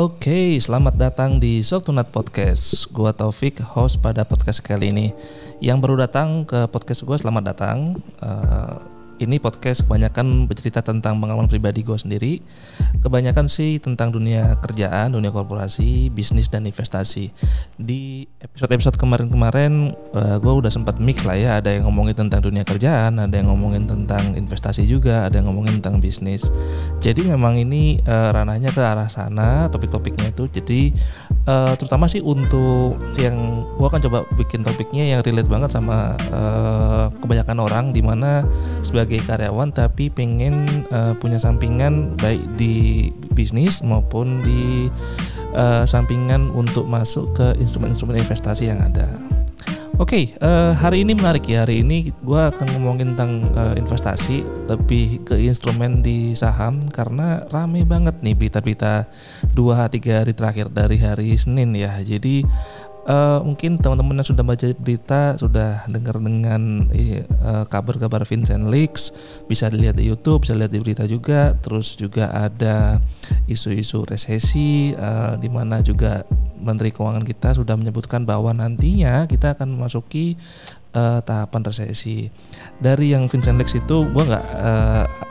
Oke, selamat datang di Sotunat Podcast. Gua Taufik, host pada podcast kali ini. Yang baru datang ke podcast gue, selamat datang. Uh, ini podcast kebanyakan bercerita tentang pengalaman pribadi gue sendiri. Kebanyakan sih tentang dunia kerjaan, dunia korporasi, bisnis dan investasi. Di episode-episode kemarin-kemarin uh, gue udah sempat mix lah ya. Ada yang ngomongin tentang dunia kerjaan, ada yang ngomongin tentang investasi juga, ada yang ngomongin tentang bisnis. Jadi memang ini uh, ranahnya ke arah sana, topik-topiknya itu. Jadi uh, terutama sih untuk yang gue akan coba bikin topiknya yang relate banget sama uh, kebanyakan orang, di mana sebagai sebagai karyawan tapi pengen uh, punya sampingan baik di bisnis maupun di uh, sampingan untuk masuk ke instrumen-instrumen investasi yang ada. Oke, okay, uh, eh, hari ini menarik ya. Hari ini gue akan ngomongin tentang uh, investasi, lebih ke instrumen di saham karena rame banget nih berita-berita dua tiga hari terakhir dari hari Senin ya. Jadi uh, mungkin teman-teman yang sudah baca berita sudah dengar dengan uh, kabar-kabar Vincent Leaks bisa dilihat di YouTube bisa lihat di berita juga. Terus juga ada isu-isu resesi uh, di mana juga Menteri Keuangan kita sudah menyebutkan bahwa nantinya kita akan memasuki uh, tahapan resesi. Dari yang Vincent Lex itu gue nggak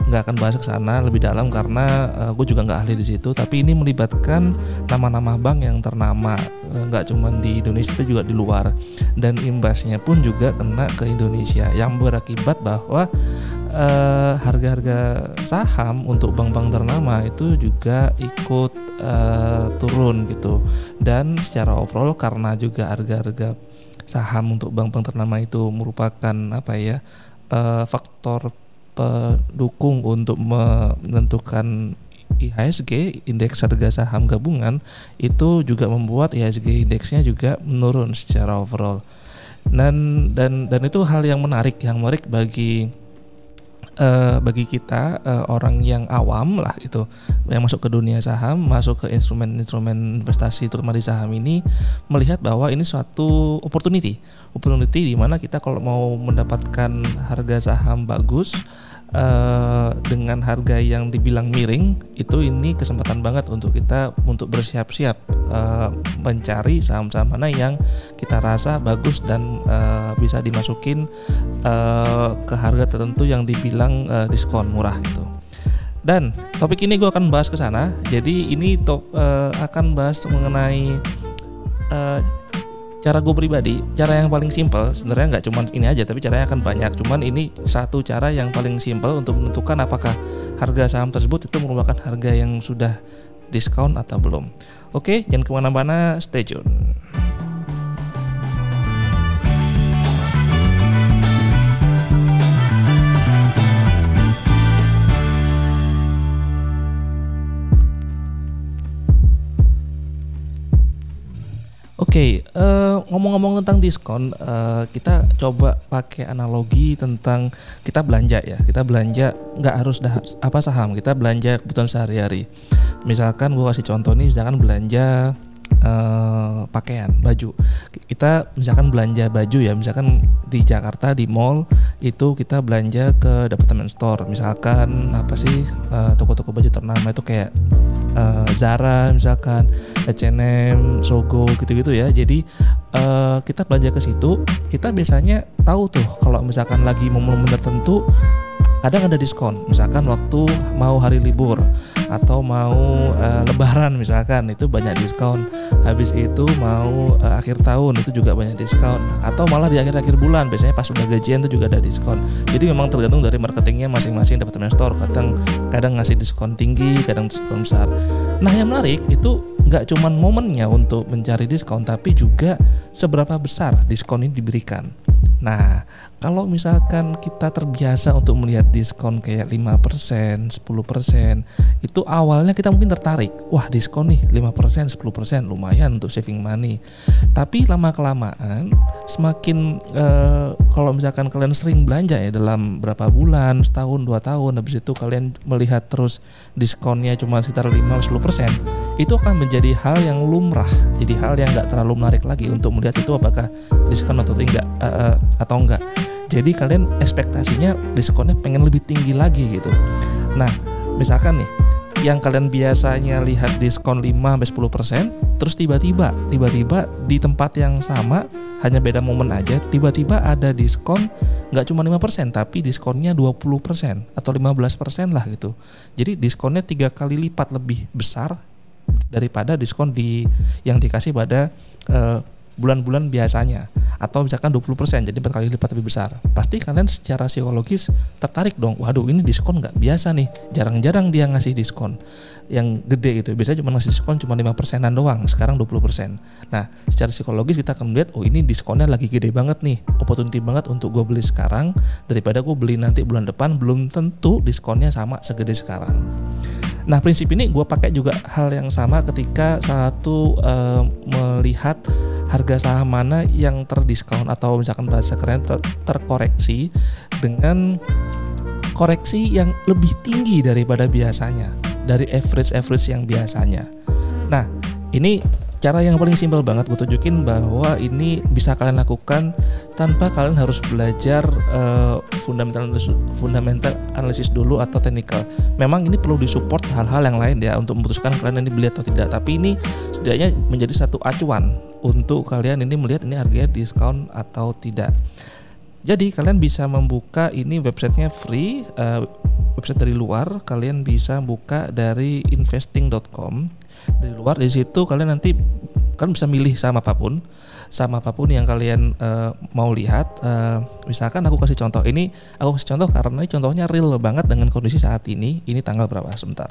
nggak uh, akan bahas ke sana lebih dalam karena uh, gue juga nggak ahli di situ. Tapi ini melibatkan nama-nama bank yang ternama nggak uh, cuma di Indonesia tapi juga di luar dan imbasnya pun juga kena ke Indonesia yang berakibat bahwa harga-harga uh, saham untuk bank-bank ternama itu juga ikut uh, turun gitu dan secara overall karena juga harga-harga saham untuk bank-bank ternama itu merupakan apa ya uh, faktor pendukung untuk menentukan IHSG indeks harga saham gabungan itu juga membuat IHSG indeksnya juga menurun secara overall. Dan dan dan itu hal yang menarik yang menarik bagi uh, bagi kita uh, orang yang awam lah itu yang masuk ke dunia saham, masuk ke instrumen-instrumen investasi terutama di saham ini melihat bahwa ini suatu opportunity, opportunity di mana kita kalau mau mendapatkan harga saham bagus uh, dengan harga yang dibilang miring itu ini kesempatan banget untuk kita untuk bersiap-siap uh, mencari saham-saham mana yang kita rasa bagus dan uh, bisa dimasukin uh, ke harga tertentu yang dibilang uh, diskon murah gitu. Dan topik ini gue akan bahas ke sana. Jadi ini top, uh, akan bahas mengenai cara gue pribadi cara yang paling simpel sebenarnya nggak cuma ini aja tapi caranya akan banyak. Cuman ini satu cara yang paling simpel untuk menentukan apakah harga saham tersebut itu merupakan harga yang sudah diskon atau belum. Oke jangan ke mana-mana stay tune Oke, okay, uh, eh, ngomong-ngomong tentang diskon, uh, kita coba pakai analogi tentang kita belanja ya. Kita belanja nggak harus dah, apa saham, kita belanja kebutuhan sehari-hari. Misalkan gue kasih contoh nih, misalkan belanja uh, pakaian, baju. Kita misalkan belanja baju ya, misalkan di Jakarta di mall itu kita belanja ke department store. Misalkan apa sih toko toko-toko baju ternama itu kayak uh, Zara misalkan H&M, Sogo gitu-gitu ya. Jadi uh, kita belanja ke situ, kita biasanya tahu tuh kalau misalkan lagi momen-momen tertentu kadang ada diskon. Misalkan waktu mau hari libur atau mau uh, lebaran misalkan itu banyak diskon. Habis itu mau uh, akhir tahun itu juga banyak diskon. Atau malah di akhir-akhir bulan biasanya pas udah gajian itu juga ada diskon. Jadi memang tergantung dari marketingnya masing-masing departemen store. Kadang kadang ngasih diskon tinggi kadang diskon besar. Nah yang menarik itu nggak cuma momennya untuk mencari diskon tapi juga seberapa besar diskon ini diberikan Nah, kalau misalkan kita terbiasa untuk melihat diskon kayak 5%, 10%, itu awalnya kita mungkin tertarik. Wah, diskon nih 5%, 10% lumayan untuk saving money. Tapi lama-kelamaan semakin eh, kalau misalkan kalian sering belanja ya dalam berapa bulan, setahun, dua tahun, habis itu kalian melihat terus diskonnya cuma sekitar 5-10%, itu akan menjadi hal yang lumrah. Jadi hal yang nggak terlalu menarik lagi untuk melihat itu apakah diskon atau tidak. Uh, atau enggak jadi kalian ekspektasinya diskonnya pengen lebih tinggi lagi gitu nah misalkan nih yang kalian biasanya lihat diskon 5 sampai 10%, terus tiba-tiba tiba-tiba di tempat yang sama hanya beda momen aja, tiba-tiba ada diskon nggak cuma 5% tapi diskonnya 20% atau 15% lah gitu. Jadi diskonnya tiga kali lipat lebih besar daripada diskon di yang dikasih pada uh, bulan-bulan biasanya. Atau misalkan 20% jadi empat kali lipat lebih besar. Pasti kalian secara psikologis tertarik dong waduh ini diskon nggak biasa nih. Jarang-jarang dia ngasih diskon yang gede gitu. Biasanya cuma ngasih diskon cuma 5 persenan doang sekarang 20% nah secara psikologis kita akan melihat oh ini diskonnya lagi gede banget nih opportunity banget untuk gue beli sekarang daripada gue beli nanti bulan depan belum tentu diskonnya sama segede sekarang. Nah prinsip ini gue pakai juga hal yang sama ketika satu uh, melihat harga saham mana yang terdiskon atau misalkan bahasa keren ter terkoreksi dengan koreksi yang lebih tinggi daripada biasanya dari average average yang biasanya. Nah ini cara yang paling simpel banget gue tunjukin bahwa ini bisa kalian lakukan tanpa kalian harus belajar uh, fundamental fundamental analisis dulu atau technical. Memang ini perlu disupport hal-hal yang lain ya untuk memutuskan kalian ini beli atau tidak. Tapi ini setidaknya menjadi satu acuan untuk kalian ini melihat ini harganya diskon atau tidak. Jadi kalian bisa membuka ini websitenya free, uh, website dari luar. Kalian bisa buka dari investing.com dari luar di situ kalian nanti kan bisa milih sama apa pun sama apa pun yang kalian uh, mau lihat. Uh, misalkan aku kasih contoh ini aku kasih contoh karena ini contohnya real banget dengan kondisi saat ini ini tanggal berapa? Sebentar.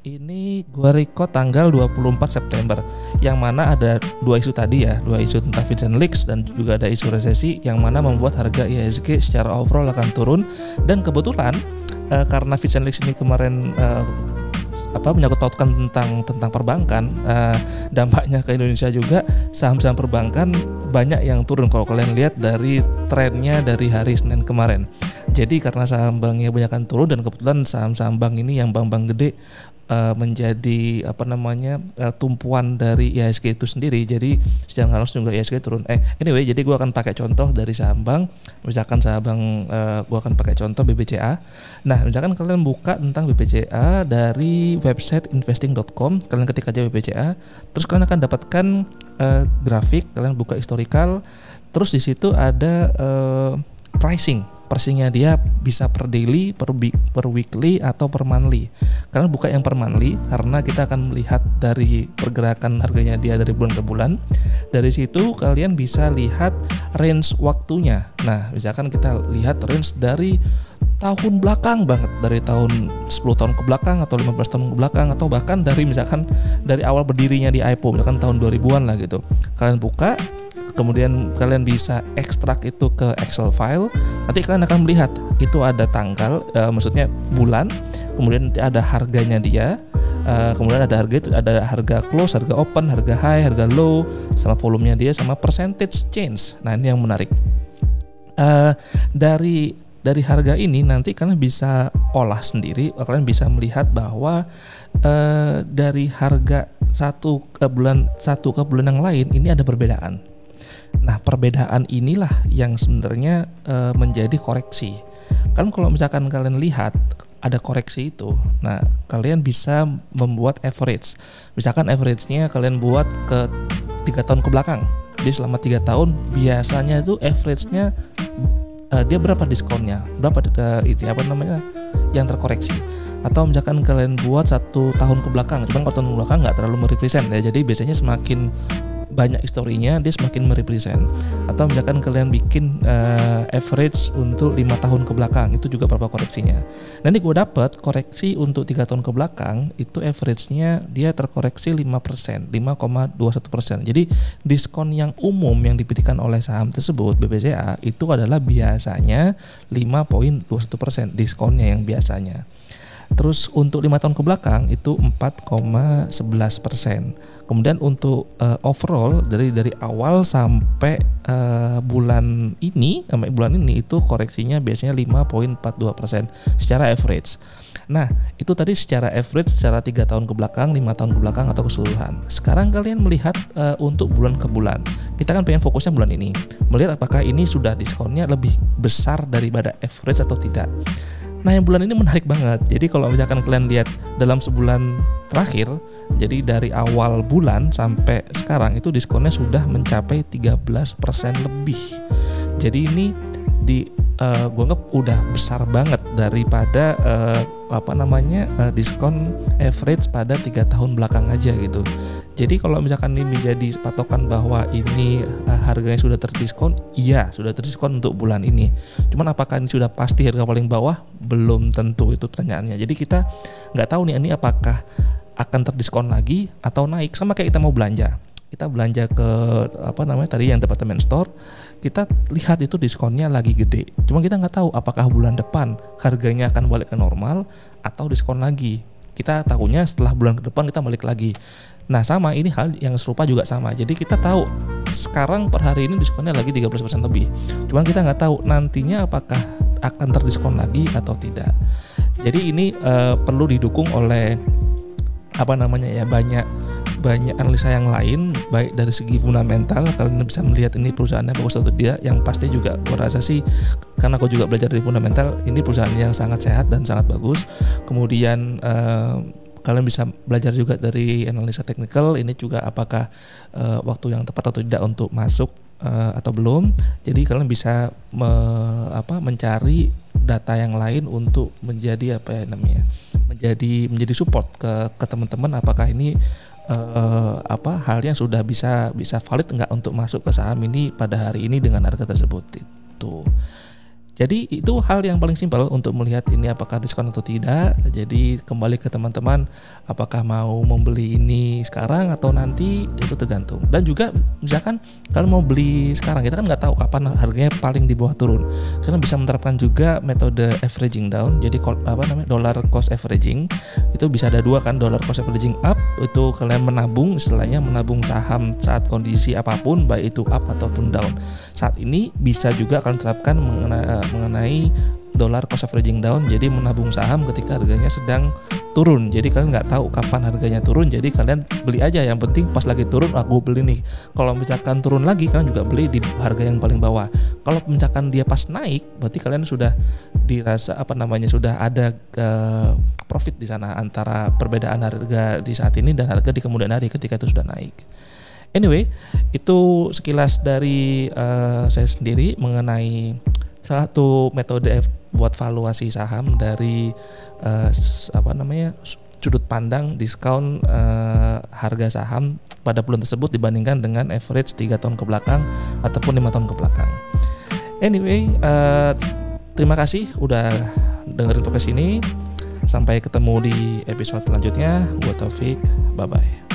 Ini gua record tanggal 24 September yang mana ada dua isu tadi ya dua isu tentang Vincent Leaks dan juga ada isu resesi yang mana membuat harga IHSG secara overall akan turun. Dan kebetulan uh, karena Vincent Leaks ini kemarin uh, apa menyangkut pautkan tentang tentang perbankan uh, dampaknya ke Indonesia juga saham-saham perbankan banyak yang turun kalau kalian lihat dari trennya dari hari Senin kemarin. Jadi karena saham banknya banyak turun dan kebetulan saham-saham bank ini yang bank-bank gede uh, menjadi apa namanya uh, tumpuan dari IHSG itu sendiri. Jadi secara langsung juga IHSG turun. Eh anyway, jadi gue akan pakai contoh dari saham bank. Misalkan saham bank uh, gue akan pakai contoh BBCA. Nah, misalkan kalian buka tentang BBCA dari website investing.com, kalian ketik aja BBCA, terus kalian akan dapatkan uh, grafik, kalian buka historical, terus di situ ada uh, pricing persingnya dia bisa per daily, per, per weekly atau per monthly. Kalian buka yang per monthly karena kita akan melihat dari pergerakan harganya dia dari bulan ke bulan. Dari situ kalian bisa lihat range waktunya. Nah, misalkan kita lihat range dari tahun belakang banget dari tahun 10 tahun ke belakang atau 15 tahun ke belakang atau bahkan dari misalkan dari awal berdirinya di IPO misalkan tahun 2000-an lah gitu. Kalian buka kemudian kalian bisa ekstrak itu ke Excel file. Nanti kalian akan melihat itu ada tanggal uh, maksudnya bulan kemudian nanti ada harganya dia uh, kemudian ada harga ada harga close harga open harga high harga low sama volumenya dia sama percentage change. Nah ini yang menarik. Uh, dari dari harga ini nanti kalian bisa olah sendiri kalian bisa melihat bahwa uh, dari harga satu ke bulan satu ke bulan yang lain ini ada perbedaan Nah, perbedaan inilah yang sebenarnya e, menjadi koreksi. Kan kalau misalkan kalian lihat ada koreksi itu, nah kalian bisa membuat average. Misalkan average-nya kalian buat ke tiga tahun ke belakang. Jadi selama tiga tahun biasanya itu average-nya e, dia berapa diskonnya, berapa e, itu apa namanya yang terkoreksi atau misalkan kalian buat satu tahun ke belakang cuman kalau tahun ke belakang nggak terlalu merepresent ya jadi biasanya semakin banyak historinya dia semakin merepresent. Atau misalkan kalian bikin uh, average untuk lima tahun ke belakang itu juga berapa koreksinya. Nanti gue dapat koreksi untuk tiga tahun ke belakang itu average-nya dia terkoreksi 5% 5,21% jadi diskon yang umum yang diberikan oleh saham tersebut BBCA itu adalah biasanya 5,21% diskonnya yang biasanya Terus untuk lima tahun ke belakang itu 4,11 persen. Kemudian untuk uh, overall dari dari awal sampai uh, bulan ini sampai bulan ini itu koreksinya biasanya 5,42 persen secara average. Nah, itu tadi secara average secara tiga tahun ke belakang, lima tahun ke belakang atau keseluruhan. Sekarang kalian melihat uh, untuk bulan ke bulan. Kita kan pengen fokusnya bulan ini. Melihat apakah ini sudah diskonnya lebih besar daripada average atau tidak. Nah yang bulan ini menarik banget. Jadi kalau misalkan kalian lihat dalam sebulan terakhir, jadi dari awal bulan sampai sekarang itu diskonnya sudah mencapai 13% lebih. Jadi ini di uh, gue anggap udah besar banget daripada uh, apa namanya uh, diskon average pada tiga tahun belakang aja gitu. Jadi kalau misalkan ini menjadi patokan bahwa ini uh, harganya sudah terdiskon, iya sudah terdiskon untuk bulan ini. Cuman apakah ini sudah pasti harga paling bawah? Belum tentu itu pertanyaannya. Jadi kita nggak tahu nih ini apakah akan terdiskon lagi atau naik sama kayak kita mau belanja kita belanja ke apa namanya tadi yang departemen store kita lihat itu diskonnya lagi gede cuma kita nggak tahu apakah bulan depan harganya akan balik ke normal atau diskon lagi kita tahunya setelah bulan ke depan kita balik lagi. Nah sama ini hal yang serupa juga sama. Jadi kita tahu sekarang per hari ini diskonnya lagi 13% lebih. Cuman kita nggak tahu nantinya apakah akan terdiskon lagi atau tidak. Jadi ini uh, perlu didukung oleh apa namanya ya banyak banyak analisa yang lain baik dari segi fundamental kalian bisa melihat ini perusahaannya bagus atau tidak yang pasti juga gue rasa sih karena aku juga belajar dari fundamental ini perusahaan yang sangat sehat dan sangat bagus. Kemudian uh, kalian bisa belajar juga dari analisa teknikal ini juga apakah uh, waktu yang tepat atau tidak untuk masuk uh, atau belum. Jadi kalian bisa me, apa mencari data yang lain untuk menjadi apa ya namanya menjadi menjadi support ke ke teman-teman apakah ini uh, apa hal yang sudah bisa bisa valid enggak untuk masuk ke saham ini pada hari ini dengan harga tersebut itu. Jadi itu hal yang paling simpel untuk melihat ini apakah diskon atau tidak. Jadi kembali ke teman-teman apakah mau membeli ini sekarang atau nanti itu tergantung. Dan juga misalkan kalau mau beli sekarang kita kan nggak tahu kapan harganya paling di bawah turun. Kalian bisa menerapkan juga metode averaging down. Jadi apa namanya dollar cost averaging itu bisa ada dua kan dollar cost averaging up itu kalian menabung istilahnya menabung saham saat kondisi apa pun baik itu up ataupun down. Saat ini bisa juga kalian terapkan mengenai mengenai dolar cost averaging down jadi menabung saham ketika harganya sedang turun. Jadi kalian nggak tahu kapan harganya turun jadi kalian beli aja. Yang penting pas lagi turun aku beli nih. Kalau misalkan turun lagi kalian juga beli di harga yang paling bawah. Kalau misalkan dia pas naik berarti kalian sudah dirasa apa namanya sudah ada uh, profit di sana antara perbedaan harga di saat ini dan harga di kemudian hari ketika itu sudah naik. Anyway itu sekilas dari uh, saya sendiri mengenai salah satu metode buat valuasi saham dari uh, apa namanya sudut pandang diskon uh, harga saham pada bulan tersebut dibandingkan dengan average 3 tahun ke belakang ataupun lima tahun ke belakang. Anyway, uh, terima kasih udah dengerin podcast ini. Sampai ketemu di episode selanjutnya. Gue Taufik, bye bye.